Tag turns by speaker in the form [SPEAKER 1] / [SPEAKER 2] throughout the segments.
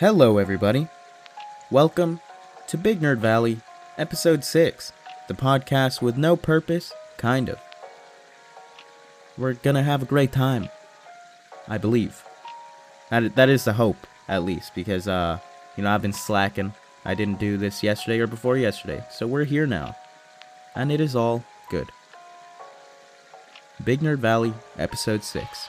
[SPEAKER 1] Hello, everybody. Welcome to Big Nerd Valley, Episode 6, the podcast with no purpose, kind of. We're gonna have a great time. I believe. That, that is the hope, at least, because, uh, you know, I've been slacking. I didn't do this yesterday or before yesterday, so we're here now. And it is all good. Big Nerd Valley, Episode 6.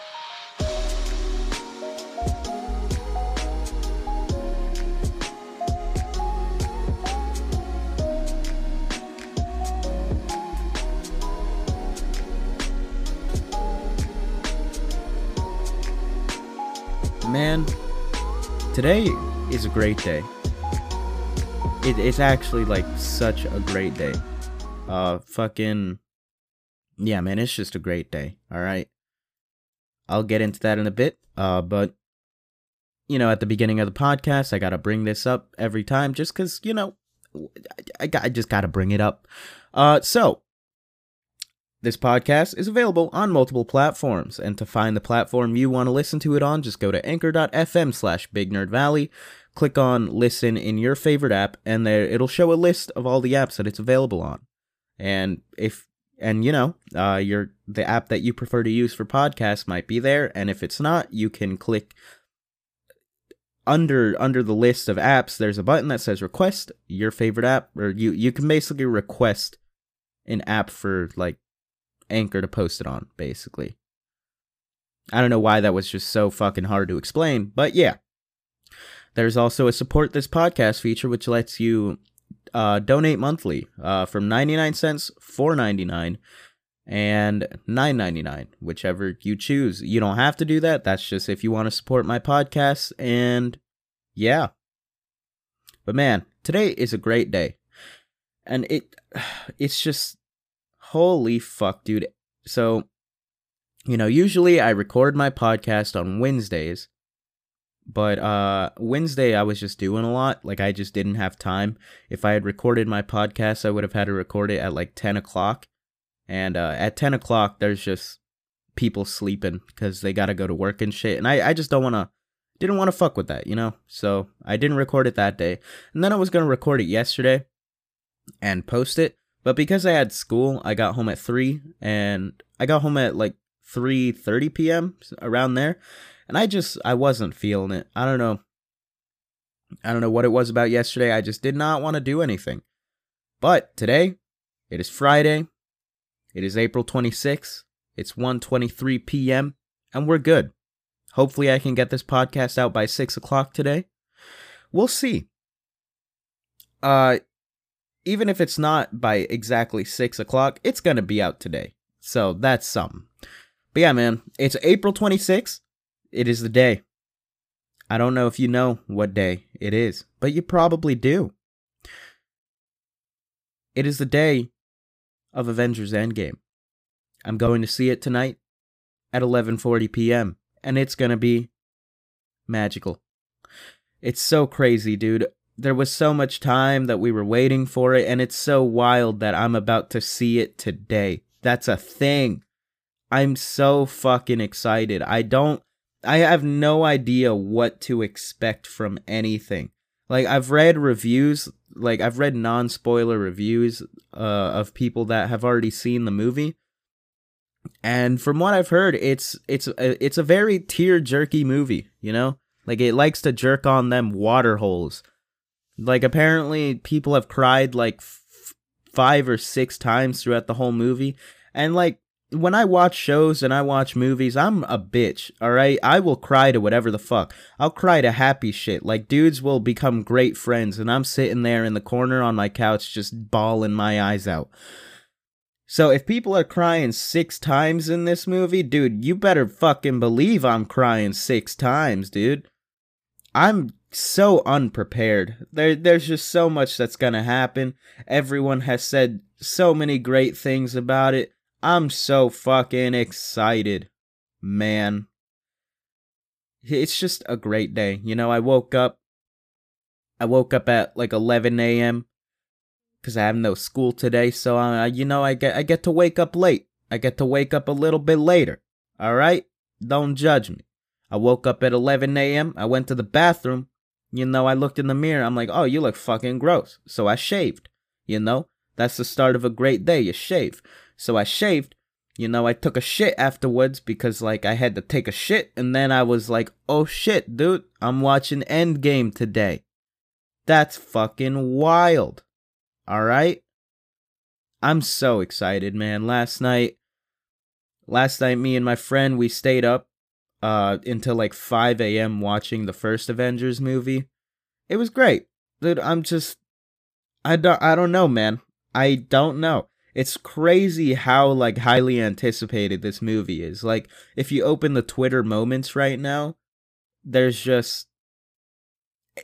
[SPEAKER 1] Today is a great day. It, it's actually like such a great day. Uh, fucking. Yeah, man, it's just a great day. All right. I'll get into that in a bit. Uh, but, you know, at the beginning of the podcast, I gotta bring this up every time just because, you know, I, I, I just gotta bring it up. Uh, so, this podcast is available on multiple platforms, and to find the platform you want to listen to it on, just go to anchor.fm slash bignerdvalley, click on listen in your favorite app, and there it'll show a list of all the apps that it's available on. And if and you know, uh, your the app that you prefer to use for podcasts might be there, and if it's not, you can click under under the list of apps. There's a button that says request your favorite app, or you you can basically request an app for like Anchor to post it on, basically. I don't know why that was just so fucking hard to explain, but yeah. There's also a support this podcast feature which lets you uh, donate monthly uh, from 99 cents, 4.99 and 9.99, whichever you choose. You don't have to do that. That's just if you want to support my podcast and yeah. But man, today is a great day. And it it's just holy fuck, dude. So, you know, usually I record my podcast on Wednesdays, but uh Wednesday I was just doing a lot. Like I just didn't have time. If I had recorded my podcast, I would have had to record it at like ten o'clock. And uh at ten o'clock there's just people sleeping because they gotta go to work and shit. And I, I just don't wanna didn't want to fuck with that, you know? So I didn't record it that day. And then I was gonna record it yesterday and post it. But because I had school, I got home at 3 and I got home at like 3:30 p.m. around there. And I just I wasn't feeling it. I don't know. I don't know what it was about yesterday. I just did not want to do anything. But today, it is Friday. It is April 26th. It's 1:23 p.m. and we're good. Hopefully I can get this podcast out by 6 o'clock today. We'll see. Uh even if it's not by exactly six o'clock, it's gonna be out today. So that's something. But yeah, man, it's April 26th. It is the day. I don't know if you know what day it is, but you probably do. It is the day of Avengers Endgame. I'm going to see it tonight at 11:40 p.m. and it's going to be magical. It's so crazy, dude there was so much time that we were waiting for it, and it's so wild that I'm about to see it today. That's a thing. I'm so fucking excited. I don't, I have no idea what to expect from anything. Like, I've read reviews, like, I've read non spoiler reviews uh, of people that have already seen the movie. And from what I've heard, it's it's it's a very tear jerky movie, you know? Like it likes to jerk on them water holes like apparently people have cried like f- five or six times throughout the whole movie. And like when I watch shows and I watch movies, I'm a bitch, alright? I will cry to whatever the fuck. I'll cry to happy shit. Like, dudes will become great friends, and I'm sitting there in the corner on my couch just bawling my eyes out. So, if people are crying six times in this movie, dude, you better fucking believe I'm crying six times, dude. I'm so unprepared. There there's just so much that's going to happen. Everyone has said so many great things about it. I'm so fucking excited. Man. It's just a great day. You know, I woke up I woke up at like 11 a.m. cuz I have no school today, so I, you know, I get I get to wake up late. I get to wake up a little bit later. All right? Don't judge me. I woke up at 11 a.m. I went to the bathroom You know, I looked in the mirror. I'm like, oh, you look fucking gross. So I shaved. You know, that's the start of a great day. You shave. So I shaved. You know, I took a shit afterwards because, like, I had to take a shit. And then I was like, oh shit, dude, I'm watching Endgame today. That's fucking wild. Alright? I'm so excited, man. Last night, last night, me and my friend, we stayed up uh, until like 5 a.m. watching the first Avengers movie. It was great. Dude, I'm just, I don't, I don't know, man. I don't know. It's crazy how like highly anticipated this movie is. Like, if you open the Twitter moments right now, there's just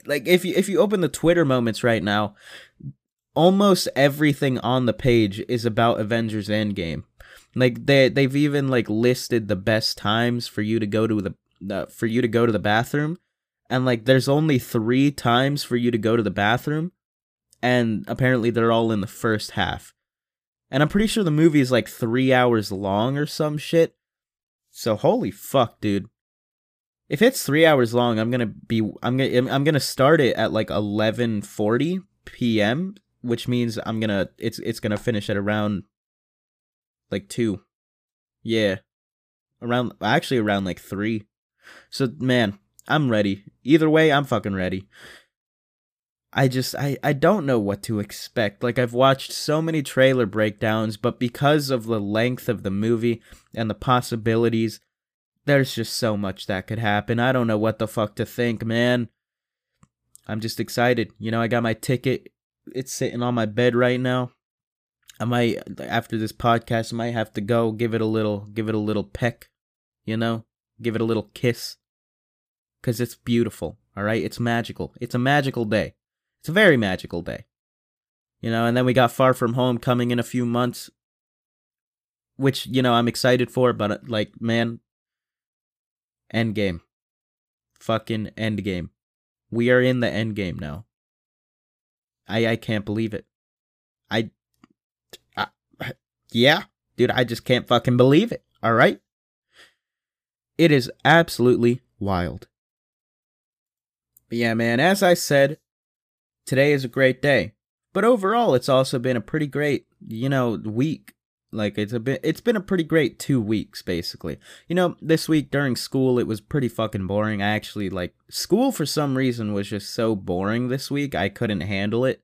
[SPEAKER 1] like if you if you open the Twitter moments right now, almost everything on the page is about Avengers Endgame. Like they they've even like listed the best times for you to go to the uh, for you to go to the bathroom, and like there's only three times for you to go to the bathroom, and apparently they're all in the first half. And I'm pretty sure the movie is like three hours long or some shit. So holy fuck, dude. If it's three hours long, I'm gonna be I'm gonna I'm gonna start it at like 11:40 p.m., which means I'm gonna it's it's gonna finish at around like two. Yeah. Around actually around like three. So man, I'm ready. Either way, I'm fucking ready. I just I I don't know what to expect. Like I've watched so many trailer breakdowns, but because of the length of the movie and the possibilities, there's just so much that could happen. I don't know what the fuck to think, man. I'm just excited. You know, I got my ticket. It's sitting on my bed right now. I might after this podcast I might have to go give it a little give it a little peck, you know? Give it a little kiss. Cuz it's beautiful, all right? It's magical. It's a magical day. It's a very magical day. You know, and then we got Far From Home coming in a few months which, you know, I'm excited for, but uh, like man, Endgame. Fucking Endgame. We are in the Endgame now. I I can't believe it. I yeah, dude, I just can't fucking believe it. All right? It is absolutely wild. But yeah, man, as I said, today is a great day. But overall, it's also been a pretty great, you know, week. Like it's a bit it's been a pretty great 2 weeks basically. You know, this week during school it was pretty fucking boring. I actually like school for some reason was just so boring this week. I couldn't handle it.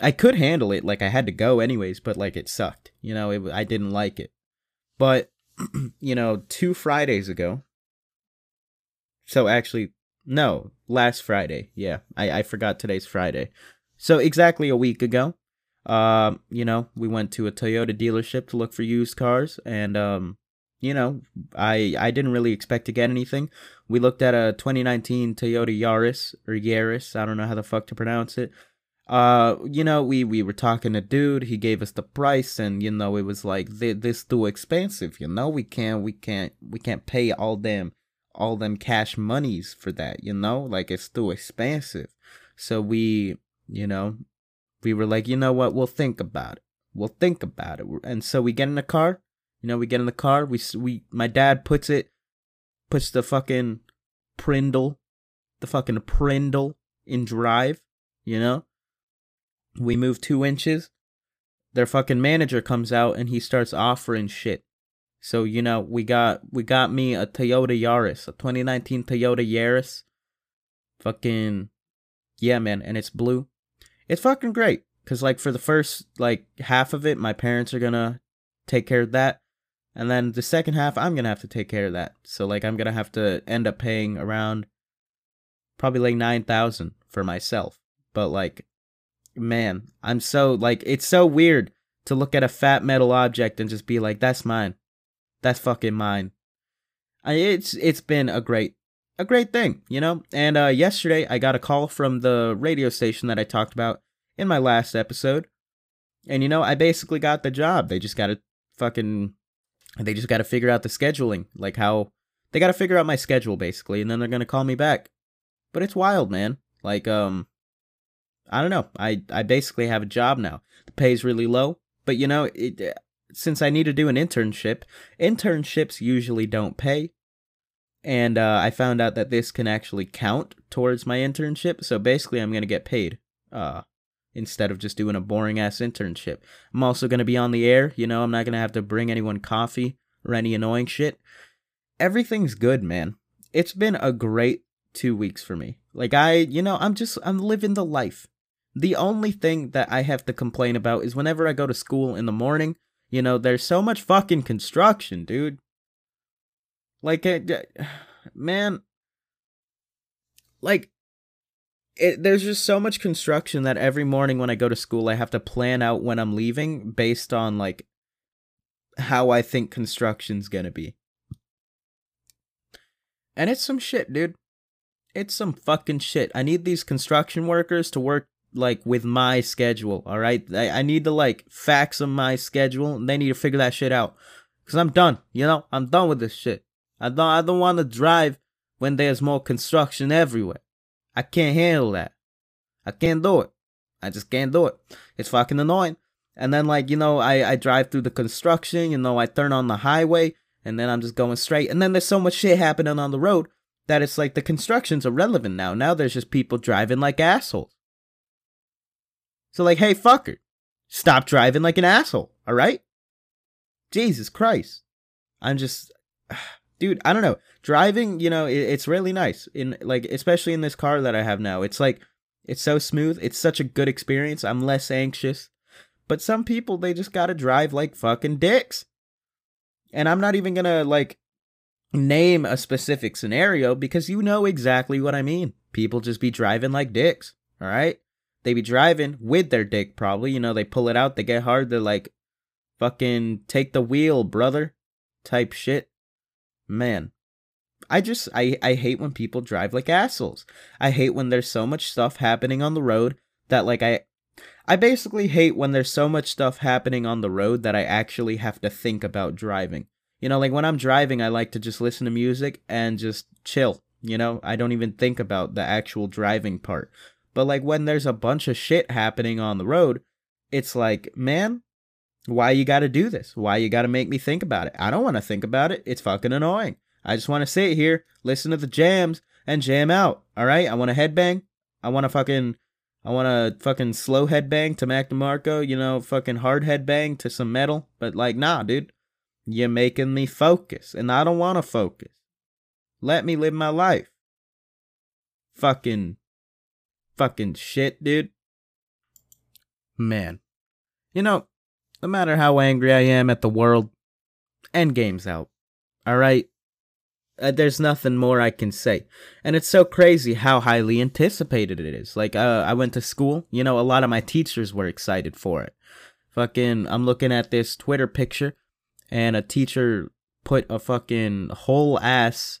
[SPEAKER 1] I could handle it, like I had to go anyways, but like it sucked. You know, it I didn't like it. But you know, two Fridays ago. So actually, no, last Friday. Yeah, I I forgot today's Friday. So exactly a week ago, um, you know, we went to a Toyota dealership to look for used cars, and um, you know, I I didn't really expect to get anything. We looked at a 2019 Toyota Yaris or Yaris, I don't know how the fuck to pronounce it uh you know we we were talking to dude he gave us the price and you know it was like this too expensive you know? We can't we can't we can't pay all them all them cash monies for that you know? Like it's too expensive. So we you know we were like you know what? We'll think about it. We'll think about it. And so we get in the car you know we get in the car we we my dad puts it puts the fucking prindle the fucking prindle in drive you know we move two inches. Their fucking manager comes out and he starts offering shit. So you know we got we got me a Toyota Yaris, a 2019 Toyota Yaris. Fucking yeah, man, and it's blue. It's fucking great cuz like for the first like half of it my parents are going to take care of that. And then the second half I'm going to have to take care of that. So like I'm going to have to end up paying around probably like 9000 for myself. But like man, I'm so like it's so weird to look at a fat metal object and just be like, that's mine. That's fucking mine. I, it's it's been a great a great thing, you know? And uh yesterday I got a call from the radio station that I talked about in my last episode. And you know, I basically got the job. They just got to fucking they just got to figure out the scheduling, like how they got to figure out my schedule basically, and then they're going to call me back. But it's wild, man. Like um I don't know. I I basically have a job now. The pay's really low, but you know, it, uh, since I need to do an internship, internships usually don't pay. and uh, I found out that this can actually count towards my internship. So basically, I'm gonna get paid uh, instead of just doing a boring ass internship. I'm also gonna be on the air. You know, I'm not gonna have to bring anyone coffee or any annoying shit. Everything's good, man. It's been a great two weeks for me. Like I, you know, I'm just I'm living the life. The only thing that I have to complain about is whenever I go to school in the morning, you know, there's so much fucking construction, dude. Like, man, like, it, there's just so much construction that every morning when I go to school, I have to plan out when I'm leaving based on, like, how I think construction's gonna be. And it's some shit, dude. It's some fucking shit. I need these construction workers to work like with my schedule, all right? I, I need to like fax them my schedule and they need to figure that shit out. Cause I'm done, you know? I'm done with this shit. I don't I don't want to drive when there's more construction everywhere. I can't handle that. I can't do it. I just can't do it. It's fucking annoying. And then like, you know, I, I drive through the construction, you know, I turn on the highway and then I'm just going straight. And then there's so much shit happening on the road that it's like the construction's irrelevant now. Now there's just people driving like assholes. So like, hey fucker, stop driving like an asshole, alright? Jesus Christ. I'm just dude, I don't know. Driving, you know, it, it's really nice. In like especially in this car that I have now. It's like it's so smooth. It's such a good experience. I'm less anxious. But some people they just got to drive like fucking dicks. And I'm not even to like name a specific scenario because you know exactly what I mean. People just be driving like dicks, all right? They be driving with their dick probably, you know, they pull it out, they get hard, they're like fucking take the wheel, brother type shit. Man i just i i hate when people drive like assholes. I hate when there's so much stuff happening on the road that like i i basically hate when there's so much stuff happening on the road that i actually have to think about driving. You know like when i'm driving i like to just listen to music and just chill you know? I don't even think about the actual driving part but like when there's a bunch of shit happening on the road it's like man why you got to do this? Why you got to make me think about it? I don't want to think about it. It's fucking annoying. I just want to sit here, listen to the jams, and jam out. All right? I want to headbang. I want to fucking, I want to fucking slow headbang to Mac DeMarco. You know, fucking hard headbang to some metal. But like, nah, dude, you're making me focus, and I don't want to focus. Let me live my life. Fucking, fucking shit, dude. Man, you know no matter how angry I am at the world, Endgame's out. Alright? Uh, there's nothing more I can say. And it's so crazy how highly anticipated it is. Like, uh, I went to school, you know, a lot of my teachers were excited for it. Fucking, I'm looking at this Twitter picture, and a teacher put a fucking whole ass,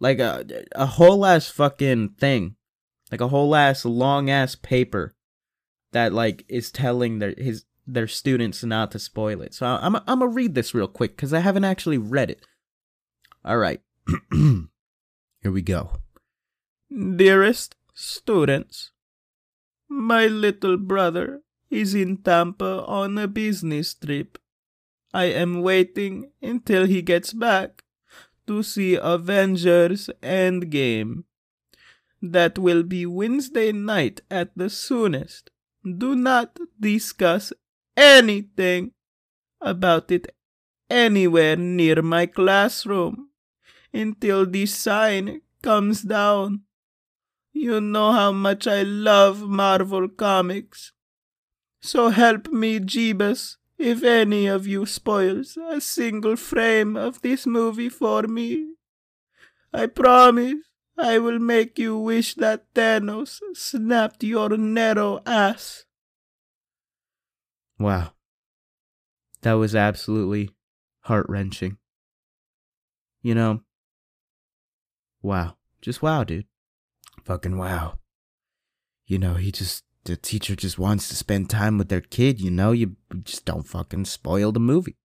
[SPEAKER 1] like a, a whole ass fucking thing, like a whole ass long ass paper that like is telling their his their students not to spoil it. So I'm I'm gonna read this real quick because I haven't actually read it. All right, here we go. Dearest students, my little brother is in Tampa on a business trip. I am waiting until he gets back to see Avengers Endgame. That will be Wednesday night at the soonest do not discuss anything about it anywhere near my classroom until this sign comes down. You know how much I love Marvel Comics. So help me, Jeebus, if any of you spoils a single frame of this movie for me. I promise I will make you wish that Thanos snapped your narrow ass. Wow. That was absolutely heart wrenching. You know, wow. Just wow, dude. Fucking wow. You know, he just, the teacher just wants to spend time with their kid, you know? You just don't fucking spoil the movie.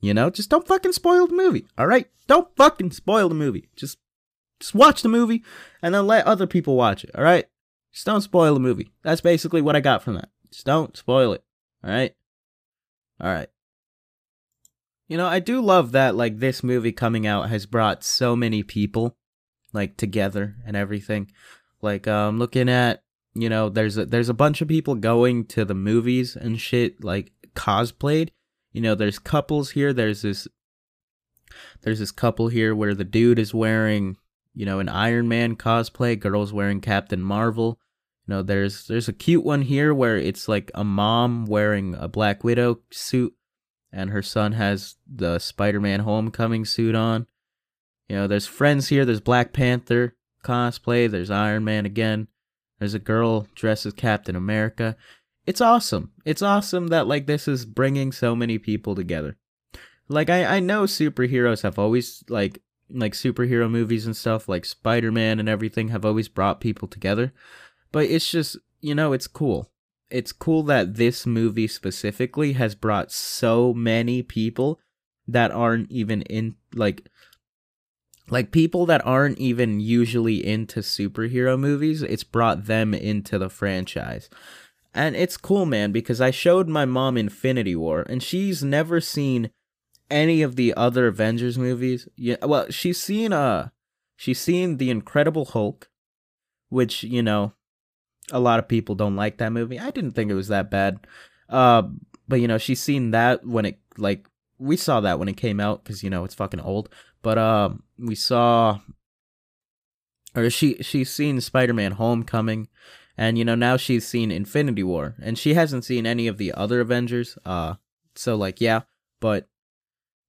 [SPEAKER 1] You know, just don't fucking spoil the movie, alright? Don't fucking spoil the movie. Just just watch the movie and then let other people watch it, all right? Just don't spoil the movie. That's basically what I got from that. Just don't spoil it, all right? All right. You know, I do love that like this movie coming out has brought so many people like together and everything. Like um looking at, you know, there's a there's a bunch of people going to the movies and shit like cosplayed. You know, there's couples here. There's this there's this couple here where the dude is wearing, you know, an Iron Man cosplay, girl's wearing Captain Marvel. You know, there's there's a cute one here where it's like a mom wearing a Black Widow suit and her son has the Spider-Man Homecoming suit on. You know, there's friends here. There's Black Panther cosplay. There's Iron Man again. There's a girl dressed as Captain America. It's awesome. It's awesome that like this is bringing so many people together. Like I I know superheroes have always like like superhero movies and stuff like Spider-Man and everything have always brought people together. But it's just, you know, it's cool. It's cool that this movie specifically has brought so many people that aren't even in like like people that aren't even usually into superhero movies, it's brought them into the franchise. And it's cool, man, because I showed my mom Infinity War and she's never seen any of the other Avengers movies. Yeah, well, she's seen uh she's seen The Incredible Hulk, which, you know, a lot of people don't like that movie. I didn't think it was that bad. Uh but you know, she's seen that when it like we saw that when it came out cuz you know, it's fucking old. But um we saw or she she's seen Spider-Man Homecoming and you know, now she's seen Infinity War and she hasn't seen any of the other Avengers. Uh so like yeah, but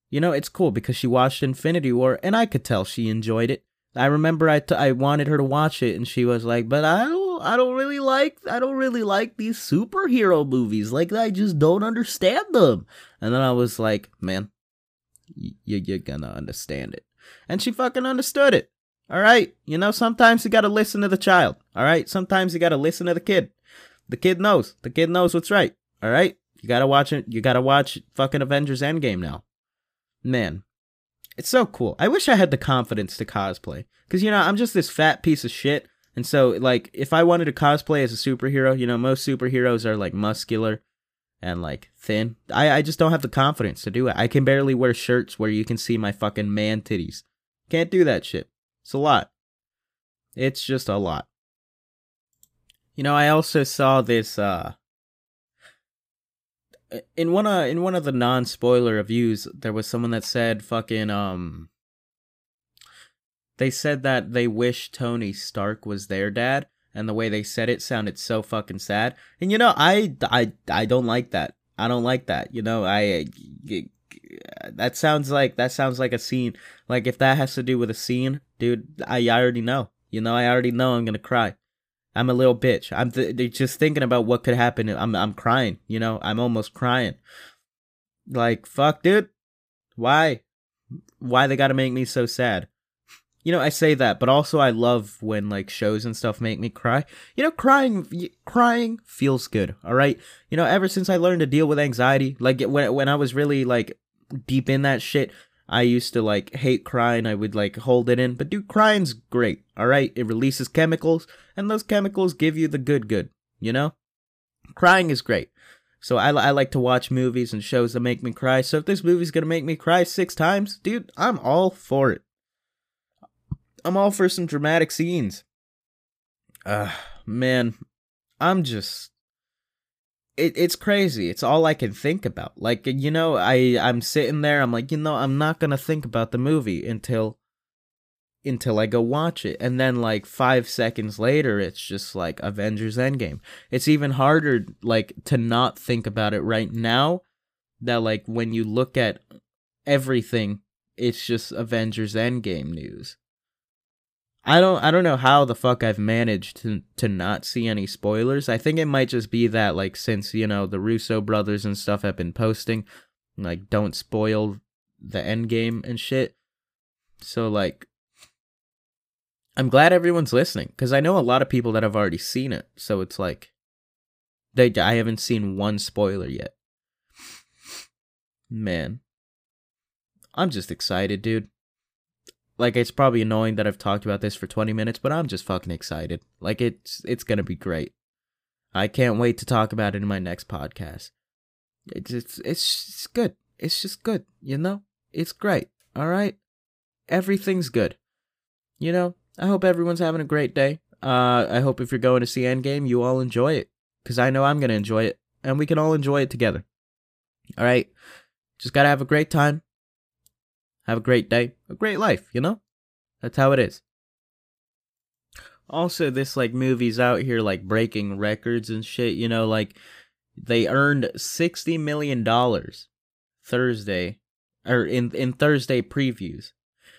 [SPEAKER 1] you know, it's cool because she watched Infinity War and I could tell she enjoyed it. I remember I, t- I wanted her to watch it and she was like, "But I don't I don't really like I don't really like these superhero movies. Like I just don't understand them." And then I was like, "Man, y- you're gonna understand it." And she fucking understood it. All right? You know, sometimes you got to listen to the child. All right? Sometimes you got to listen to the kid. The kid knows. The kid knows what's right. All right? You got to watch it. You got to watch fucking Avengers Endgame now man, it's so cool. I wish I had the confidence to cosplay. Because, you know, I'm just this fat piece of shit. And so, like, if I wanted to cosplay as a superhero, you know, most superheroes are, like, muscular and, like, thin. I, I just don't have the confidence to do it. I can barely wear shirts where you can see my fucking man titties. Can't do that shit. It's a lot. It's just a lot. You know, I also saw this, uh, in one uh in one of the non spoiler reviews, there was someone that said fucking um. They said that they wish Tony Stark was their dad, and the way they said it sounded so fucking sad. And you know, I I I don't like that. I don't like that. You know, I uh, that sounds like that sounds like a scene. Like if that has to do with a scene, dude, I, I already know. You know, I already know I'm gonna cry. I'm a little bitch. I'm th- just thinking about what could happen. I'm I'm crying. You know, I'm almost crying. Like fuck, dude. Why? Why they got to make me so sad? You know, I say that, but also I love when like shows and stuff make me cry. You know, crying crying feels good. All right. You know, ever since I learned to deal with anxiety, like when when I was really like deep in that shit, I used to like hate crying. I would like hold it in, but dude, crying's great. All right, it releases chemicals, and those chemicals give you the good, good. You know, crying is great. So I, I like to watch movies and shows that make me cry. So if this movie's gonna make me cry six times, dude, I'm all for it. I'm all for some dramatic scenes. Uh, man, I'm just it, it's crazy. It's all I can think about. Like, you know, I I'm sitting there, I'm like, you know, I'm not to think about the movie until until I go watch it. And then like 5 seconds later, it's just like Avengers Endgame. It's even harder like to not think about it right now that like when you look at everything, it's just Avengers Endgame news. I don't I don't know how the fuck I've managed to to not see any spoilers. I think it might just be that like since, you know, the Russo brothers and stuff have been posting like don't spoil the end game and shit. So like I'm glad everyone's listening cuz I know a lot of people that have already seen it. So it's like they I haven't seen one spoiler yet. Man. I'm just excited, dude like it's probably annoying that I've talked about this for 20 minutes, but I'm just fucking excited. Like it's it's going to be great. I can't wait to talk about it in my next podcast. It's it's it's, good. it's just good, you know? It's great, all right? Everything's good. You know, I hope everyone's having a great day. Uh, I hope if you're going to see Endgame, you all enjoy it. Because I know I'm going to enjoy it, and we can all enjoy it together. All right? Just got to have a great time. Have a great day. A great life, you know? That's how it is. Also, this, like, movie's out here, like, breaking records and shit, you know? Like, they earned $60 million Thursday, or in, in Thursday previews.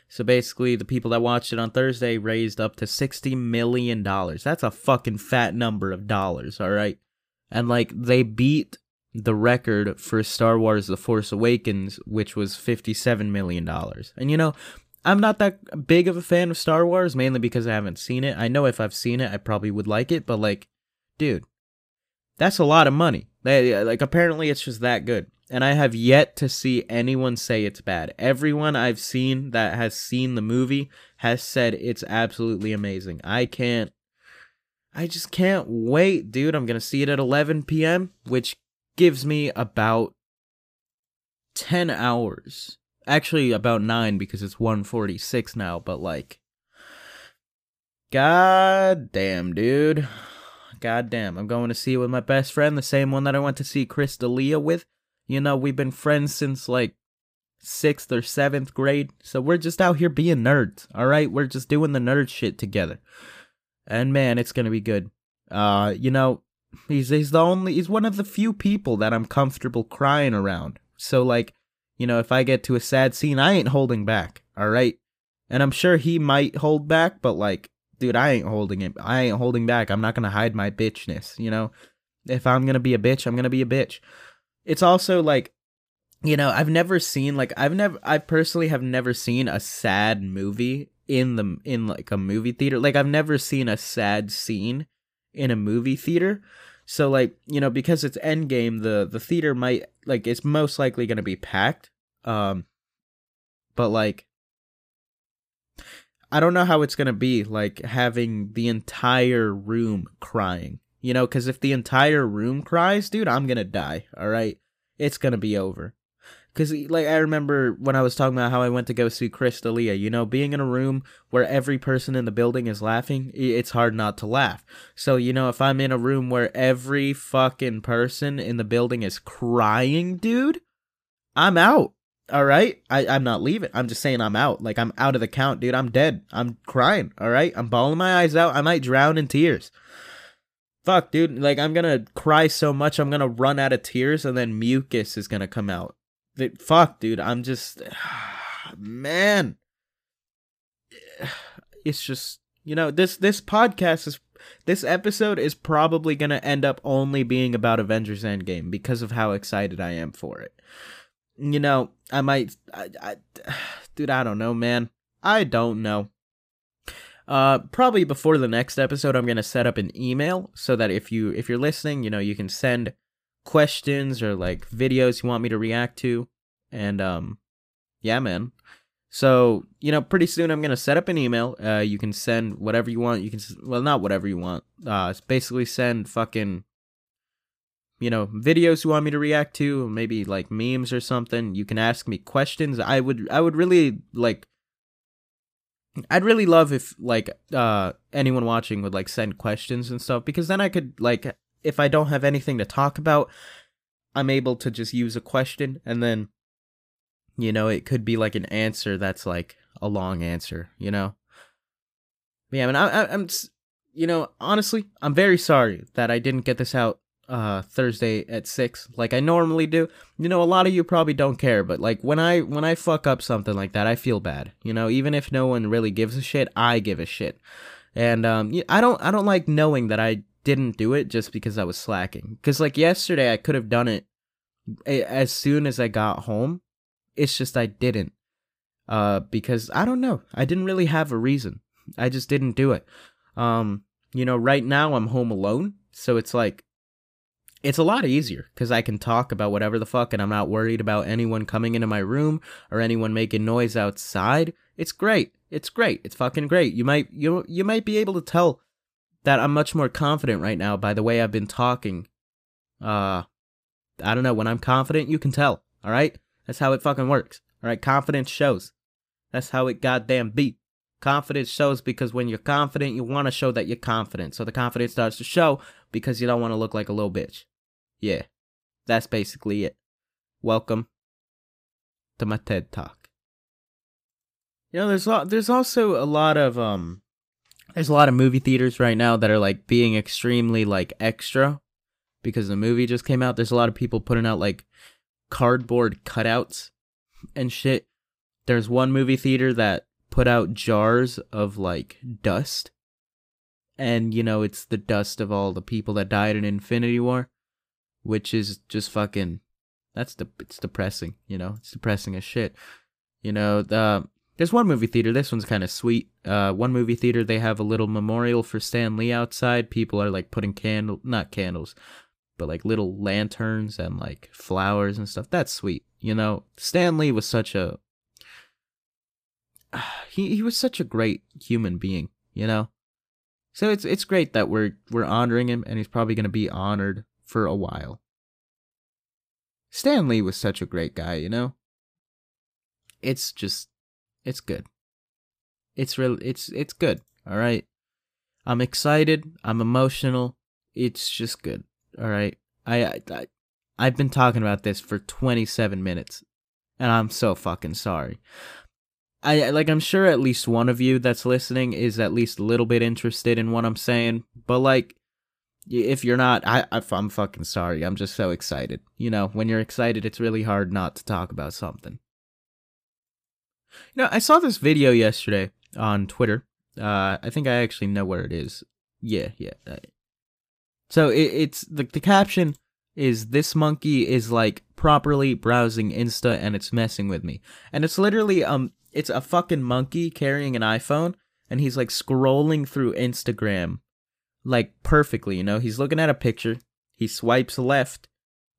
[SPEAKER 1] So basically, the people that watched it on Thursday raised up to $60 million. That's a fucking fat number of dollars, all right? And like, they beat the record for Star Wars The Force Awakens, which was $57 million. And you know, I'm not that big of a fan of Star Wars, mainly because I haven't seen it. I know if I've seen it, I probably would like it, but like, dude, that's a lot of money. Like, apparently, it's just that good and I have yet to see anyone say it's bad. Everyone I've seen that has seen the movie has said it's absolutely amazing. I can't I just can't wait, dude. I'm going to see it at 11 p.m., which gives me about 10 hours. Actually about 9 because it's 1:46 now, but like God damn, dude. God damn. I'm going to see it with my best friend, the same one that I went to see Chris D'Elia with. You know, we've been friends since like sixth or seventh grade. So we're just out here being nerds. All right. We're just doing the nerd shit together. And man, it's going to be good. Uh, you know, he's, he's the only, he's one of the few people that I'm comfortable crying around. So like, you know, if I get to a sad scene, I ain't holding back. All right. And I'm sure he might hold back, but like, dude, I ain't holding it. I ain't holding back. I'm not to hide my bitchness. You know, if I'm to be a bitch, I'm to be a bitch it's also like you know i've never seen like i've never i personally have never seen a sad movie in the in like a movie theater like i've never seen a sad scene in a movie theater so like you know because it's endgame the the theater might like it's most likely going to be packed um but like i don't know how it's going to be like having the entire room crying you know, because if the entire room cries, dude, I'm gonna die. All right, it's gonna be over. Cause like I remember when I was talking about how I went to go see Chris D'Elia, you know, being in a room where every person in the building is laughing, it's hard not to laugh. So you know, if I'm in a room where every fucking person in the building is crying, dude, I'm out. All right, I I'm not leaving. I'm just saying I'm out. Like I'm out of the count, dude. I'm dead. I'm crying. All right, I'm bawling my eyes out. I might drown in tears fuck, dude, like I'm gonna cry so much I'm gonna run out of tears and then mucus is gonna come out. Fuck, dude, I'm just man. It's just you know, this this podcast is this episode is probably gonna end up only being about Avengers Endgame because of how excited I am for it. You know, I might I, I dude, I don't know, man. I don't know. Uh, probably before the next episode, I'm gonna set up an email so that if you if you're listening, you know you can send questions or like videos you want me to react to, and um, yeah, man. So you know, pretty soon I'm gonna set up an email. Uh, you can send whatever you want. You can well, not whatever you want. Uh, it's basically send fucking you know videos you want me to react to maybe like memes or something you can ask me questions i would i would really like I'd really love if like uh anyone watching would like send questions and stuff because then I could like if I don't have anything to talk about, I'm able to just use a question and then you know, it could be like an answer that's like a long answer, you know. yeah, I mean, I, I, I'm, you know, honestly, I'm very sorry that I didn't get this out uh Thursday at 6 like I normally do. You know, a lot of you probably don't care, but like when I when I fuck up something like that, I feel bad. You know, even if no one really gives a shit, I give a shit. And um I don't I don't like knowing that I didn't do it just because I was slacking. Cuz like yesterday I could have done it as soon as I got home. It's just I didn't. Uh because I don't know. I didn't really have a reason. I just didn't do it. Um you know, right now I'm home alone, so it's like it's a lot easier because I can talk about whatever the fuck and I'm not worried about anyone coming into my room or anyone making noise outside. It's great. It's great. It's fucking great. You might you you might be able to tell that I'm much more confident right now by the way I've been talking. Uh I don't know, when I'm confident, you can tell. All right? That's how it fucking works. All right, confidence shows. That's how it goddamn beat. Confidence shows because when you're confident, you want to show that you're confident. So the confidence starts to show because you don't want to look like a little bitch. Yeah, that's basically it. Welcome to my TED Talk. You know, there's there's also a lot of um, there's a lot of movie theaters right now that are like being extremely like extra because the movie just came out. There's a lot of people putting out like cardboard cutouts and shit. There's one movie theater that put out jars of like dust. And you know, it's the dust of all the people that died in Infinity War, which is just fucking that's the it's depressing, you know. It's depressing as shit. You know, the there's one movie theater. This one's kind of sweet. Uh, one movie theater they have a little memorial for Stan Lee outside. People are like putting candle, not candles, but like little lanterns and like flowers and stuff. That's sweet. You know, Stan Lee was such a he he was such a great human being, you know. So it's it's great that we're we're honoring him and he's probably going to be honored for a while. Stan Lee was such a great guy, you know. It's just it's good. It's real it's it's good, all right? I'm excited, I'm emotional. It's just good. All right. I, I I've been talking about this for 27 minutes and I'm so fucking sorry. I like I'm sure at least one of you that's listening is at least a little bit interested in what I'm saying, but like if you're not, I I'm fucking sorry. I'm just so excited. You know, when you're excited, it's really hard not to talk about something. You know, I saw this video yesterday on Twitter. Uh, I think I actually know where it is. Yeah, yeah. So it, it's the the caption is this monkey is like properly browsing Insta and it's messing with me. And it's literally um it's a fucking monkey carrying an iPhone and he's like scrolling through Instagram like perfectly, you know? He's looking at a picture, he swipes left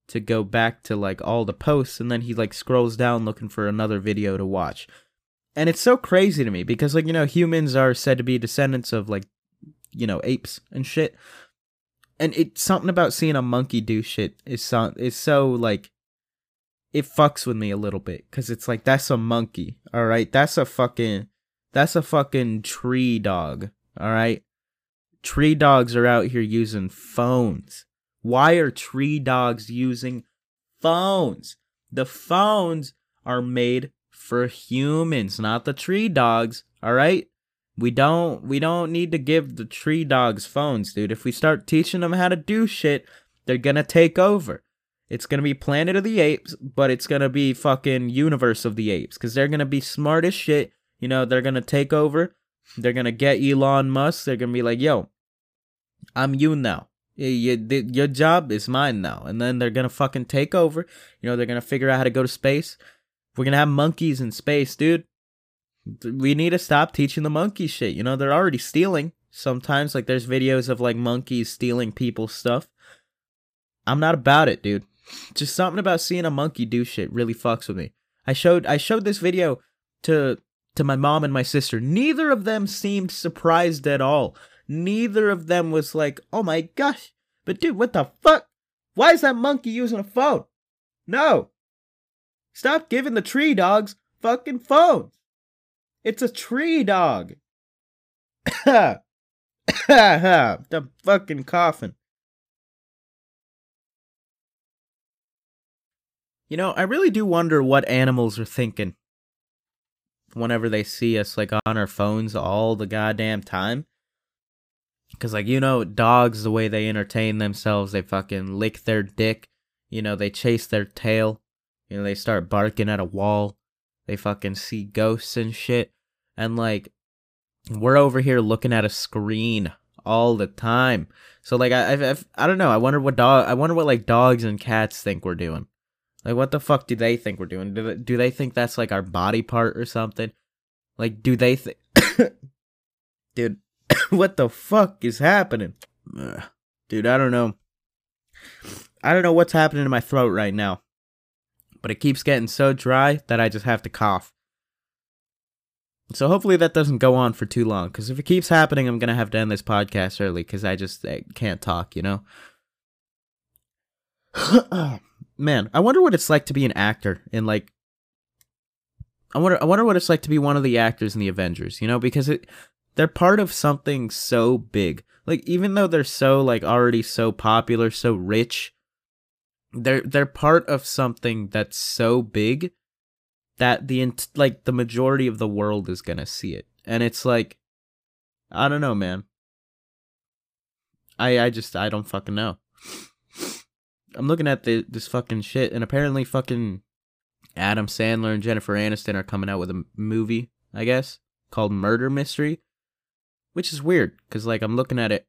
[SPEAKER 1] to go back to like all the posts and then he like scrolls down looking for another video to watch. And it's so crazy to me because like you know humans are said to be descendants of like you know apes and shit. And it's something about seeing a monkey do shit is so is so like it fucks with me a little bit because it's like that's a monkey all right that's a fucking that's a fucking tree dog all right tree dogs are out here using phones. Why are tree dogs using phones? The phones are made for humans not the tree dogs all right we don't we don't need to give the tree dogs phones, dude. If we start teaching them how to do shit, they're gonna take over. It's gonna be Planet of the Apes, but it's gonna be fucking Universe of the Apes, because they're gonna be smart as shit. You know, they're gonna take over. They're gonna get Elon Musk. They're gonna be like, yo, I'm you now. Your job is mine now. And then they're gonna fucking take over. You know, they're gonna figure out how to go to space. We're gonna have monkeys in space, dude we need to stop teaching the monkey shit. You know, they're already stealing sometimes. Like, there's videos of like monkeys stealing people's stuff. I'm not about it, dude. Just something about seeing a monkey do shit really fucks with me. I showed I showed this video to to my mom and my sister. Neither of them seemed surprised at all. Neither of them was like, "Oh my gosh." But dude, what the fuck? Why is that monkey using a phone? No. Stop giving the tree dogs fucking phones. It's a tree dog. the fucking coffin. You know, I really do wonder what animals are thinking whenever they see us like on our phones all the goddamn time. Cause like you know, dogs the way they entertain themselves, they fucking lick their dick, you know, they chase their tail, you know, they start barking at a wall, they fucking see ghosts and shit and like we're over here looking at a screen all the time. So like I I I don't know. I wonder what dog I wonder what like dogs and cats think we're doing. Like what the fuck do they think we're doing? Do they, do they think that's like our body part or something? Like do they think Dude, what the fuck is happening? Dude, I don't know. I don't know what's happening in my throat right now. But it keeps getting so dry that I just have to cough. So hopefully that doesn't go on for too long. Because if it keeps happening, I'm gonna have to end this podcast early. Because I just I can't talk, you know. Man, I wonder what it's like to be an actor in like I wonder I wonder what it's like to be one of the actors in the Avengers, you know, because it they're part of something so big. Like even though they're so like already so popular, so rich, they're they're part of something that's so big that the like the majority of the world is going to see it. And it's like I don't know, man. I I just I don't fucking know. I'm looking at the this fucking shit and apparently fucking Adam Sandler and Jennifer Aniston are coming out with a movie, I guess, called Murder Mystery, which is weird cuz like I'm looking at it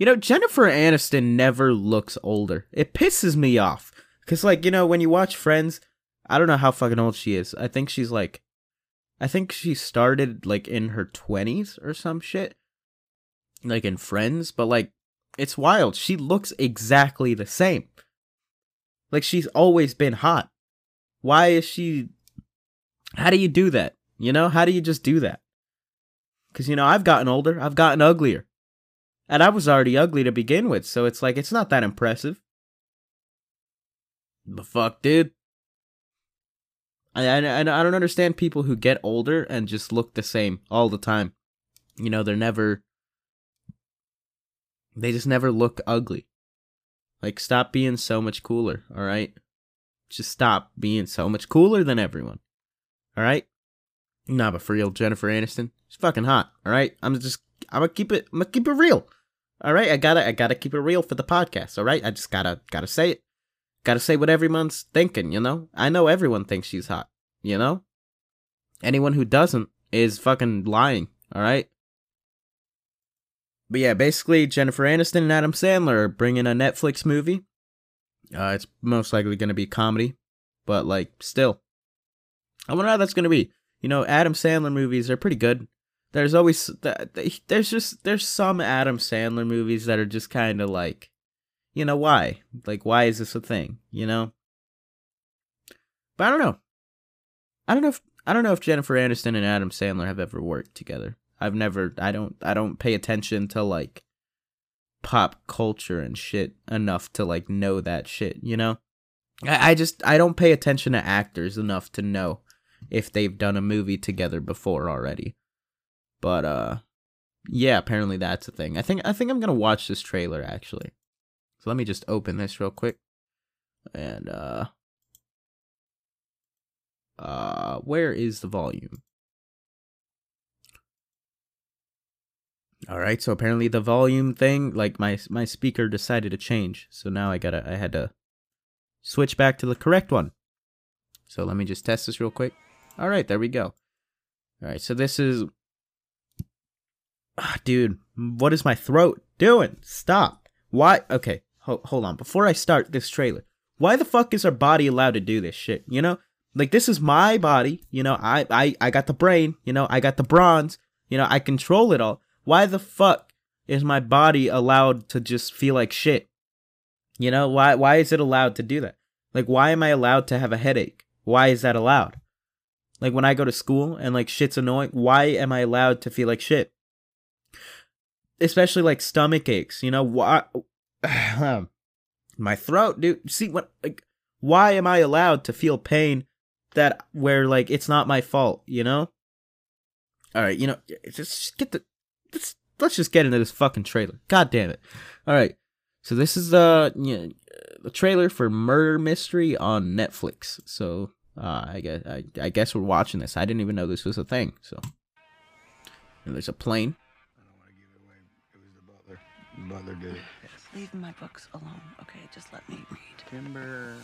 [SPEAKER 1] you know, Jennifer Aniston never looks older. It pisses me off. Cause like, you know, when you watch Friends, I don't know how fucking old she is. I think she's like I think she started like in her twenties or some shit. Like in Friends, but like it's wild. She looks exactly the same. Like she's always been hot. Why is she How do you do that? You know, how do you just do that? Cuz you know, I've gotten older, I've gotten uglier. And I was already ugly to begin with, so it's like it's not that impressive. The fuck, dude? I, I, I don't understand people who get older and just look the same all the time. You know, they're never. They just never look ugly. Like, stop being so much cooler, alright? Just stop being so much cooler than everyone. Alright? Nah, but for real, Jennifer Aniston, she's fucking hot, alright? I'm just. I'm gonna keep it. I'm gonna keep it real. All right, I gotta I gotta keep it real for the podcast. All right, I just gotta gotta say it. Gotta say what everyone's thinking. You know, I know everyone thinks she's hot. You know, anyone who doesn't is fucking lying. All right. But yeah, basically Jennifer Aniston and Adam Sandler are bringing a Netflix movie. Uh, it's most likely gonna be comedy, but like still, I wonder how that's gonna be. You know, Adam Sandler movies are pretty good there's always there's just there's some Adam Sandler movies that are just kind of like you know why? Like why is this a thing you know? But I don't know. I don't know if I don't know if Jennifer Aniston and Adam Sandler have ever worked together. I've never I don't I don't pay attention to like pop culture and shit enough to like know that shit you know? I, I just I don't pay attention to actors enough to know if they've done a movie together before already but uh yeah, apparently that's a thing. I think I think I'm gonna watch this trailer actually. So let me just open this real quick. And uh uh where is the volume? All right, so apparently the volume thing, like my my speaker decided to change. So now I got to I had to switch back to the correct one. So let me just test this real quick. All right, there we go. All right, so this is Ah, dude, what is my throat doing? Stop. Why? Okay, ho- hold on. Before I start this trailer, why the fuck is our body allowed to do this shit? You know, like this is my body. You know, I I I got the brain. You know, I got the bronze. You know, I control it all. Why the fuck is my body allowed to just feel like shit? You know, why why is it allowed to do that? Like, why am I allowed to have a headache? Why is that allowed? Like when I go to school and like shit's annoying, why am I allowed to feel like shit? Especially like stomach aches. You know why? my throat, dude. See what? Like, why am I allowed to feel pain that where like it's not my fault? You know. All right, you know, just get the. Let's let's just get into this fucking trailer. God damn it! All right, so this is the you know, the trailer for Murder Mystery on Netflix. So uh, I guess I, I guess we're watching this. I didn't even know this was a thing. So and there's a plane.
[SPEAKER 2] Butler did it.
[SPEAKER 3] Leave my books alone, okay? Just let me read.
[SPEAKER 2] Timber.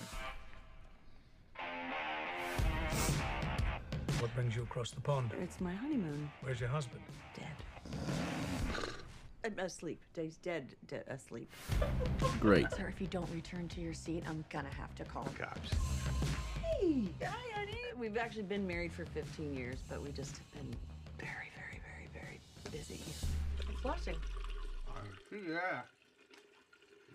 [SPEAKER 4] What brings you across the pond?
[SPEAKER 3] It's my honeymoon.
[SPEAKER 4] Where's your husband?
[SPEAKER 3] Dead. I'm asleep. Dave's dead. Dead. Asleep.
[SPEAKER 1] Great.
[SPEAKER 5] Sir, if you don't return to your seat, I'm gonna have to call
[SPEAKER 2] Cops.
[SPEAKER 3] Hey, hi, honey. We've actually been married for 15 years, but we just have been very, very, very, very busy. It's washing.
[SPEAKER 2] Yeah.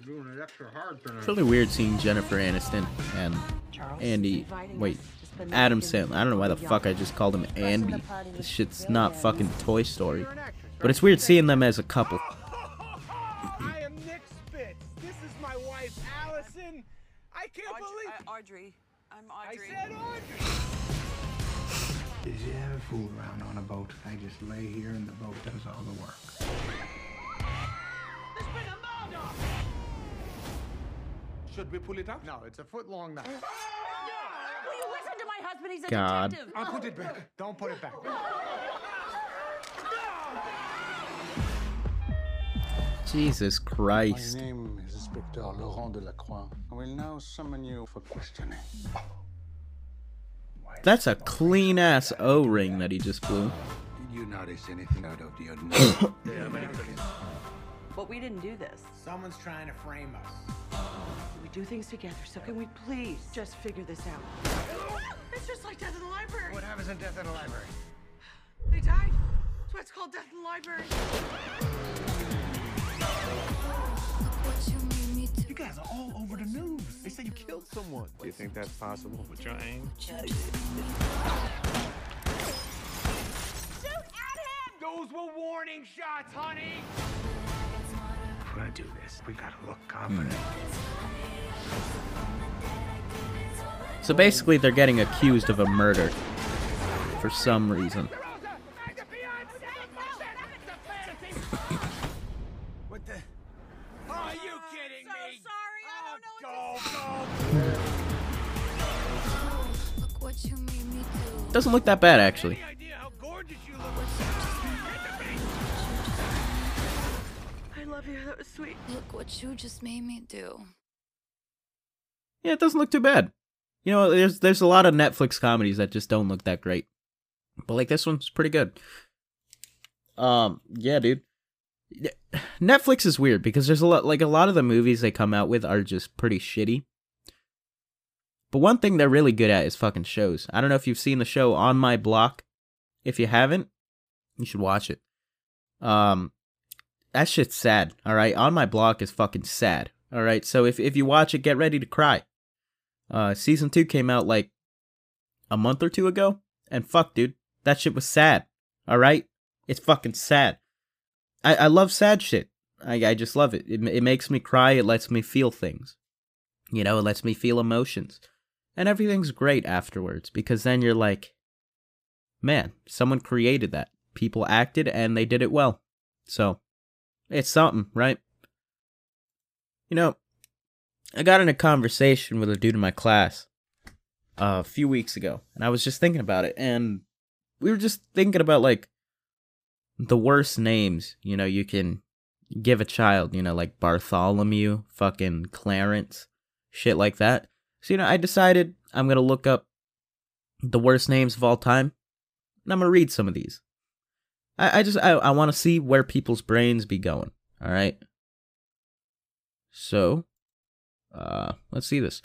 [SPEAKER 2] Doing it extra hard tonight.
[SPEAKER 1] It's really weird seeing Jennifer Aniston and
[SPEAKER 5] Charles.
[SPEAKER 1] Andy. Wait,
[SPEAKER 5] us, just been
[SPEAKER 1] Adam Sandler. I don't know why the fuck I just called him Andy. This shit's not fucking Toy Story. But it's weird seeing them as a couple.
[SPEAKER 6] I am Nick Spitz. This is my wife, Allison. I can't believe
[SPEAKER 3] Audrey. I'm Audrey.
[SPEAKER 6] I said Audrey.
[SPEAKER 2] Did you ever fool around on a boat? I just lay here and the boat does all the work.
[SPEAKER 6] Should we pull it out? No, it's a foot long now.
[SPEAKER 3] Will you listen to my husband? He's a
[SPEAKER 1] God.
[SPEAKER 3] detective.
[SPEAKER 6] I'll put it back. Don't put it back.
[SPEAKER 1] Jesus Christ.
[SPEAKER 2] My name is Inspector Laurent Delacroix. I will now summon you for questioning.
[SPEAKER 1] That's a clean ass O ring that he just blew.
[SPEAKER 2] Did you notice anything out of the ordinary?
[SPEAKER 3] But we didn't do this.
[SPEAKER 2] Someone's trying to frame us.
[SPEAKER 3] We do things together, so can we please just figure this out?
[SPEAKER 4] It's just like death in the library.
[SPEAKER 6] What happens in death in the library?
[SPEAKER 4] They died. That's why it's called death in the library.
[SPEAKER 6] You guys are all over the news. They say you killed someone. Do you think that's possible with your aim? Shoot at him! Those were warning shots, honey!
[SPEAKER 2] If we're gonna do this, we gotta look confident.
[SPEAKER 1] So basically, they're getting accused of a murder for some reason.
[SPEAKER 6] What the? Are you kidding
[SPEAKER 4] So sorry, I don't know
[SPEAKER 6] Go, go!
[SPEAKER 1] Doesn't look that bad actually.
[SPEAKER 4] That was sweet.
[SPEAKER 7] Look what you just made me do.
[SPEAKER 1] Yeah, it doesn't look too bad. You know, there's there's a lot of Netflix comedies that just don't look that great, but like this one's pretty good. Um, yeah, dude. Netflix is weird because there's a lot like a lot of the movies they come out with are just pretty shitty. But one thing they're really good at is fucking shows. I don't know if you've seen the show On My Block. If you haven't, you should watch it. Um, that shit's sad. All right, On My Block is fucking sad. All right, so if if you watch it, get ready to cry. Uh, season two came out like a month or two ago, and fuck, dude, that shit was sad. All right, it's fucking sad. I I love sad shit. I I just love it. It it makes me cry. It lets me feel things. You know, it lets me feel emotions, and everything's great afterwards because then you're like, man, someone created that. People acted and they did it well. So, it's something, right? You know, I got in a conversation with a dude in my class uh, a few weeks ago, and I was just thinking about it, and we were just thinking about like the worst names, you know, you can give a child, you know, like Bartholomew, fucking Clarence, shit like that. So, you know, I decided I'm gonna look up the worst names of all time, and I'm gonna read some of these. I, I just I, I want to see where people's brains be going. All right. So, uh, let's see this.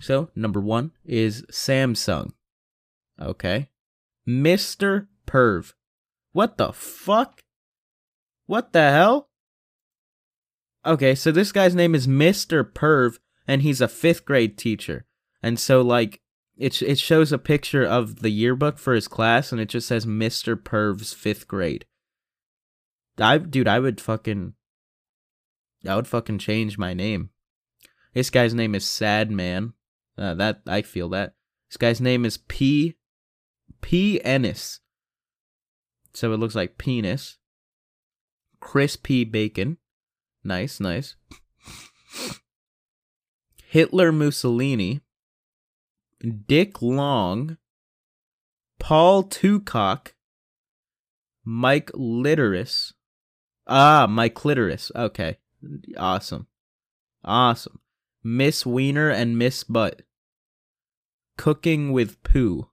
[SPEAKER 1] So, number one is Samsung. Okay. Mr. Perv. What the fuck? What the hell? Okay, so this guy's name is Mr. Perv, and he's a fifth grade teacher. And so, like, it, it shows a picture of the yearbook for his class, and it just says Mr. Perv's fifth grade. I, dude, I would fucking. I would fucking change my name. This guy's name is Sad Man. Uh, that I feel that. This guy's name is P. P. Ennis. So it looks like penis. Chris P. Bacon. Nice, nice. Hitler Mussolini. Dick Long. Paul Tucock. Mike Litteris. Ah, Mike Clitoris. Okay. Awesome. Awesome. Miss Wiener and Miss Butt. Cooking with Poo.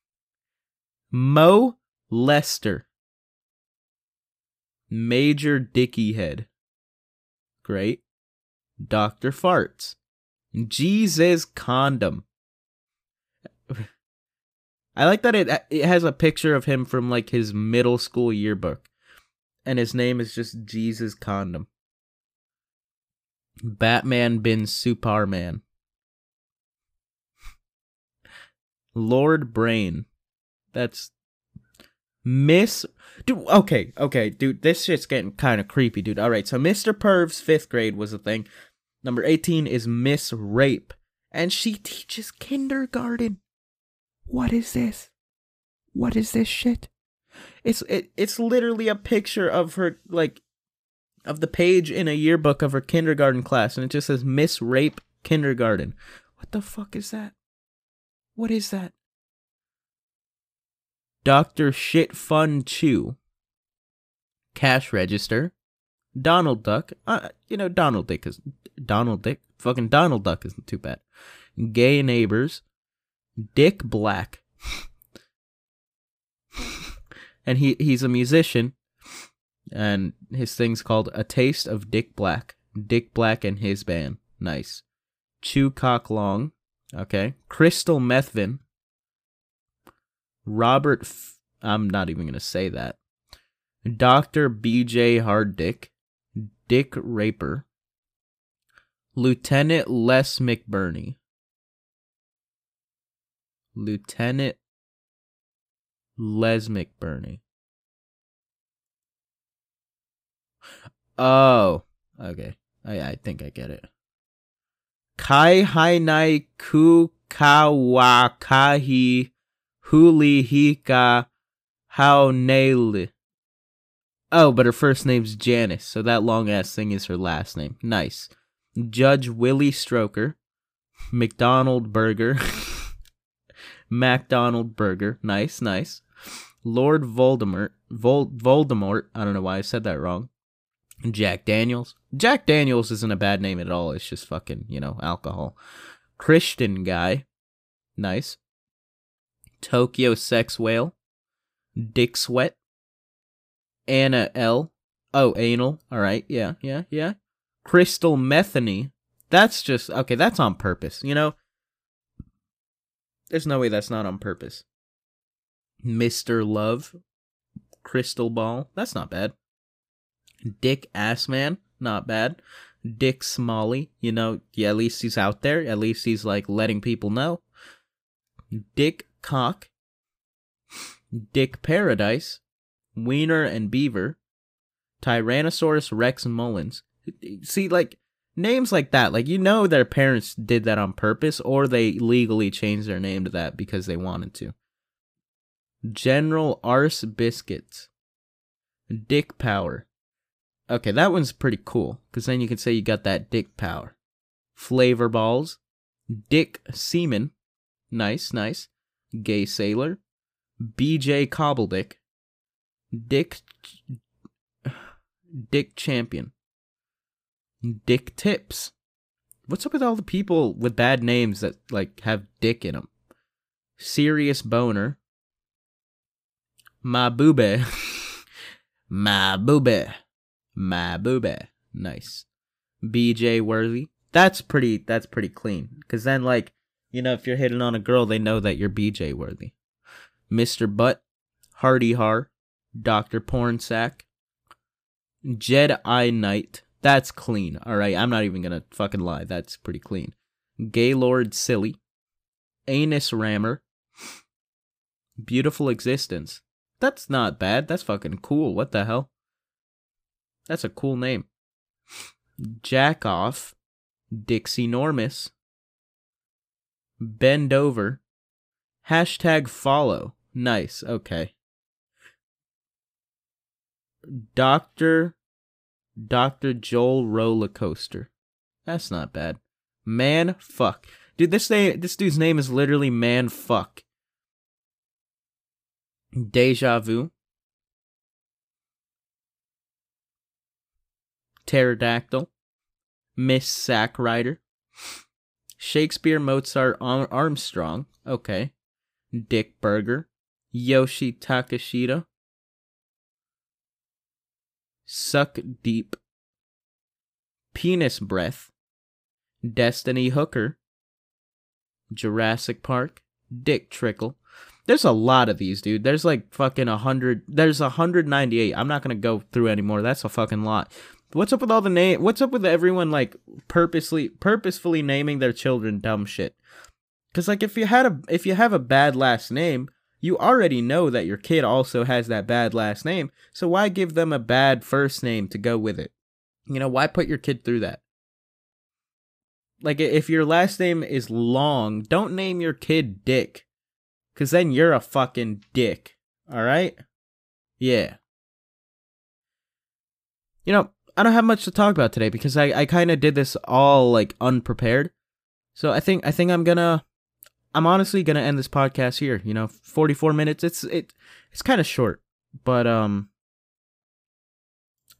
[SPEAKER 1] Mo Lester. Major Dicky Head. Great. Dr. Farts. Jesus Condom. I like that it it has a picture of him from like his middle school yearbook. And his name is just Jesus Condom. Batman bin Superman. Lord Brain. That's Miss Dude, okay, okay, dude, this shit's getting kind of creepy, dude. All right, so Mr. Perv's 5th grade was a thing. Number 18 is Miss Rape, and she teaches kindergarten. What is this? What is this shit? It's it, it's literally a picture of her like of the page in a yearbook of her kindergarten class and it just says Miss Rape Kindergarten. What the fuck is that? What is that? Dr. Shit Fun Chew. Cash register. Donald Duck. Uh, you know, Donald Dick is Donald Dick. Fucking Donald Duck isn't too bad. Gay neighbors. Dick Black. and he he's a musician. And his thing's called A Taste of Dick Black. Dick Black and his band. Nice. Chew Cock Long. Okay. Crystal Methvin. Robert. F- I'm not even going to say that. Dr. BJ Harddick. Dick Raper. Lieutenant Les McBurney. Lieutenant Les McBurney. Oh, okay. I I think I get it. Kai Hainai Ku Kawakahi Huli Hika How. Oh, but her first name's Janice, so that long ass thing is her last name. Nice. Judge Willie Stroker. McDonald Burger. MacDonald Burger. Nice, nice. Lord Voldemort. Vol- Voldemort. I don't know why I said that wrong. Jack Daniels. Jack Daniels isn't a bad name at all. It's just fucking, you know, alcohol. Christian guy. Nice. Tokyo Sex Whale. Dick Sweat. Anna L. Oh, anal. All right. Yeah, yeah, yeah. Crystal Metheny. That's just okay. That's on purpose. You know, there's no way that's not on purpose. Mister Love, Crystal Ball. That's not bad. Dick Assman. Not bad. Dick Smalley. You know, yeah, at least he's out there. At least he's like letting people know. Dick Cock. Dick Paradise. Wiener and Beaver. Tyrannosaurus Rex Mullins. See, like, names like that, like, you know their parents did that on purpose, or they legally changed their name to that because they wanted to. General Arse Biscuits. Dick Power. Okay, that one's pretty cool, because then you can say you got that dick power. Flavor Balls. Dick Seaman. Nice, nice. Gay Sailor. BJ Cobbledick. Dick. Dick Champion. Dick Tips. What's up with all the people with bad names that like have dick in them? Serious Boner. My boobie. My boobie. My boobie. Nice. BJ Worthy. That's pretty that's pretty clean. Cause then like, you know, if you're hitting on a girl, they know that you're BJ worthy. Mr. Butt, Hardy Har, Dr. Pornsack, Jedi Knight. That's clean. Alright, I'm not even gonna fucking lie. That's pretty clean. Gaylord Silly. Anus Rammer. Beautiful Existence. That's not bad. That's fucking cool. What the hell? That's a cool name. Jack Off. Dixie Normus. Bend Over. Hashtag follow. Nice. Okay. Doctor Dr. Joel Roller Coaster. That's not bad. Man fuck. Dude, this name this dude's name is literally man fuck. Deja vu. Pterodactyl. Miss Sack Rider. Shakespeare Mozart Armstrong. Okay. Dick Burger. Yoshi Takashita. Suck Deep. Penis Breath. Destiny Hooker. Jurassic Park. Dick Trickle. There's a lot of these, dude. There's like fucking a hundred. There's a hundred ninety eight. I'm not gonna go through anymore. That's a fucking lot. What's up with all the name? What's up with everyone like purposely, purposefully naming their children dumb shit? Because like if you had a, if you have a bad last name, you already know that your kid also has that bad last name. So why give them a bad first name to go with it? You know, why put your kid through that? Like if your last name is long, don't name your kid Dick. Cause then you're a fucking dick. Alright? Yeah. You know, I don't have much to talk about today because I, I kinda did this all like unprepared. So I think I think I'm gonna I'm honestly gonna end this podcast here. You know, 44 minutes. It's it it's kind of short, but um,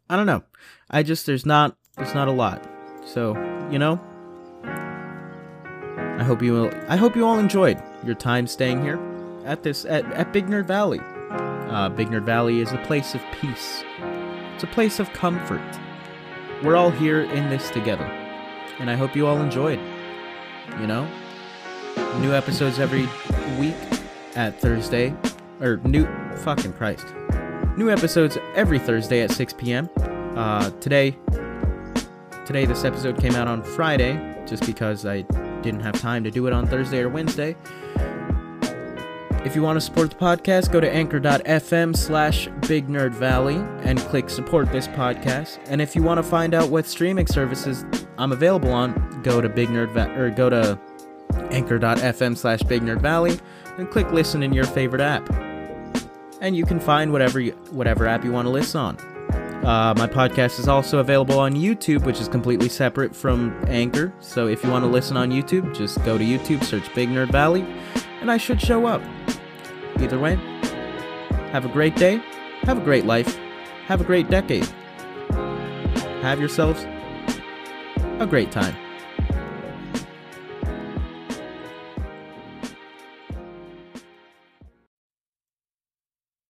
[SPEAKER 1] I don't know. I just there's not there's not a lot. So you know, I hope you will. I hope you all enjoyed your time staying here at this at at Big Nerd Valley. Uh, Big Nerd Valley is a place of peace. It's a place of comfort. We're all here in this together, and I hope you all enjoyed. You know. New episodes every week at Thursday. Or new. Fucking Christ. New episodes every Thursday at 6 p.m. Uh, today. Today, this episode came out on Friday, just because I didn't have time to do it on Thursday or Wednesday. If you want to support the podcast, go to anchor.fm slash Big Nerd Valley and click support this podcast. And if you want to find out what streaming services I'm available on, go to Big Nerd Va- or go to anchor.fm slash big nerd valley and click listen in your favorite app. And you can find whatever you, whatever app you want to listen on. Uh, my podcast is also available on youtube which is completely separate from anchor. So if you want to listen on youtube just go to youtube search big nerd valley and i should show up. Either way have a great day have a great life have a great decade. Have yourselves a great time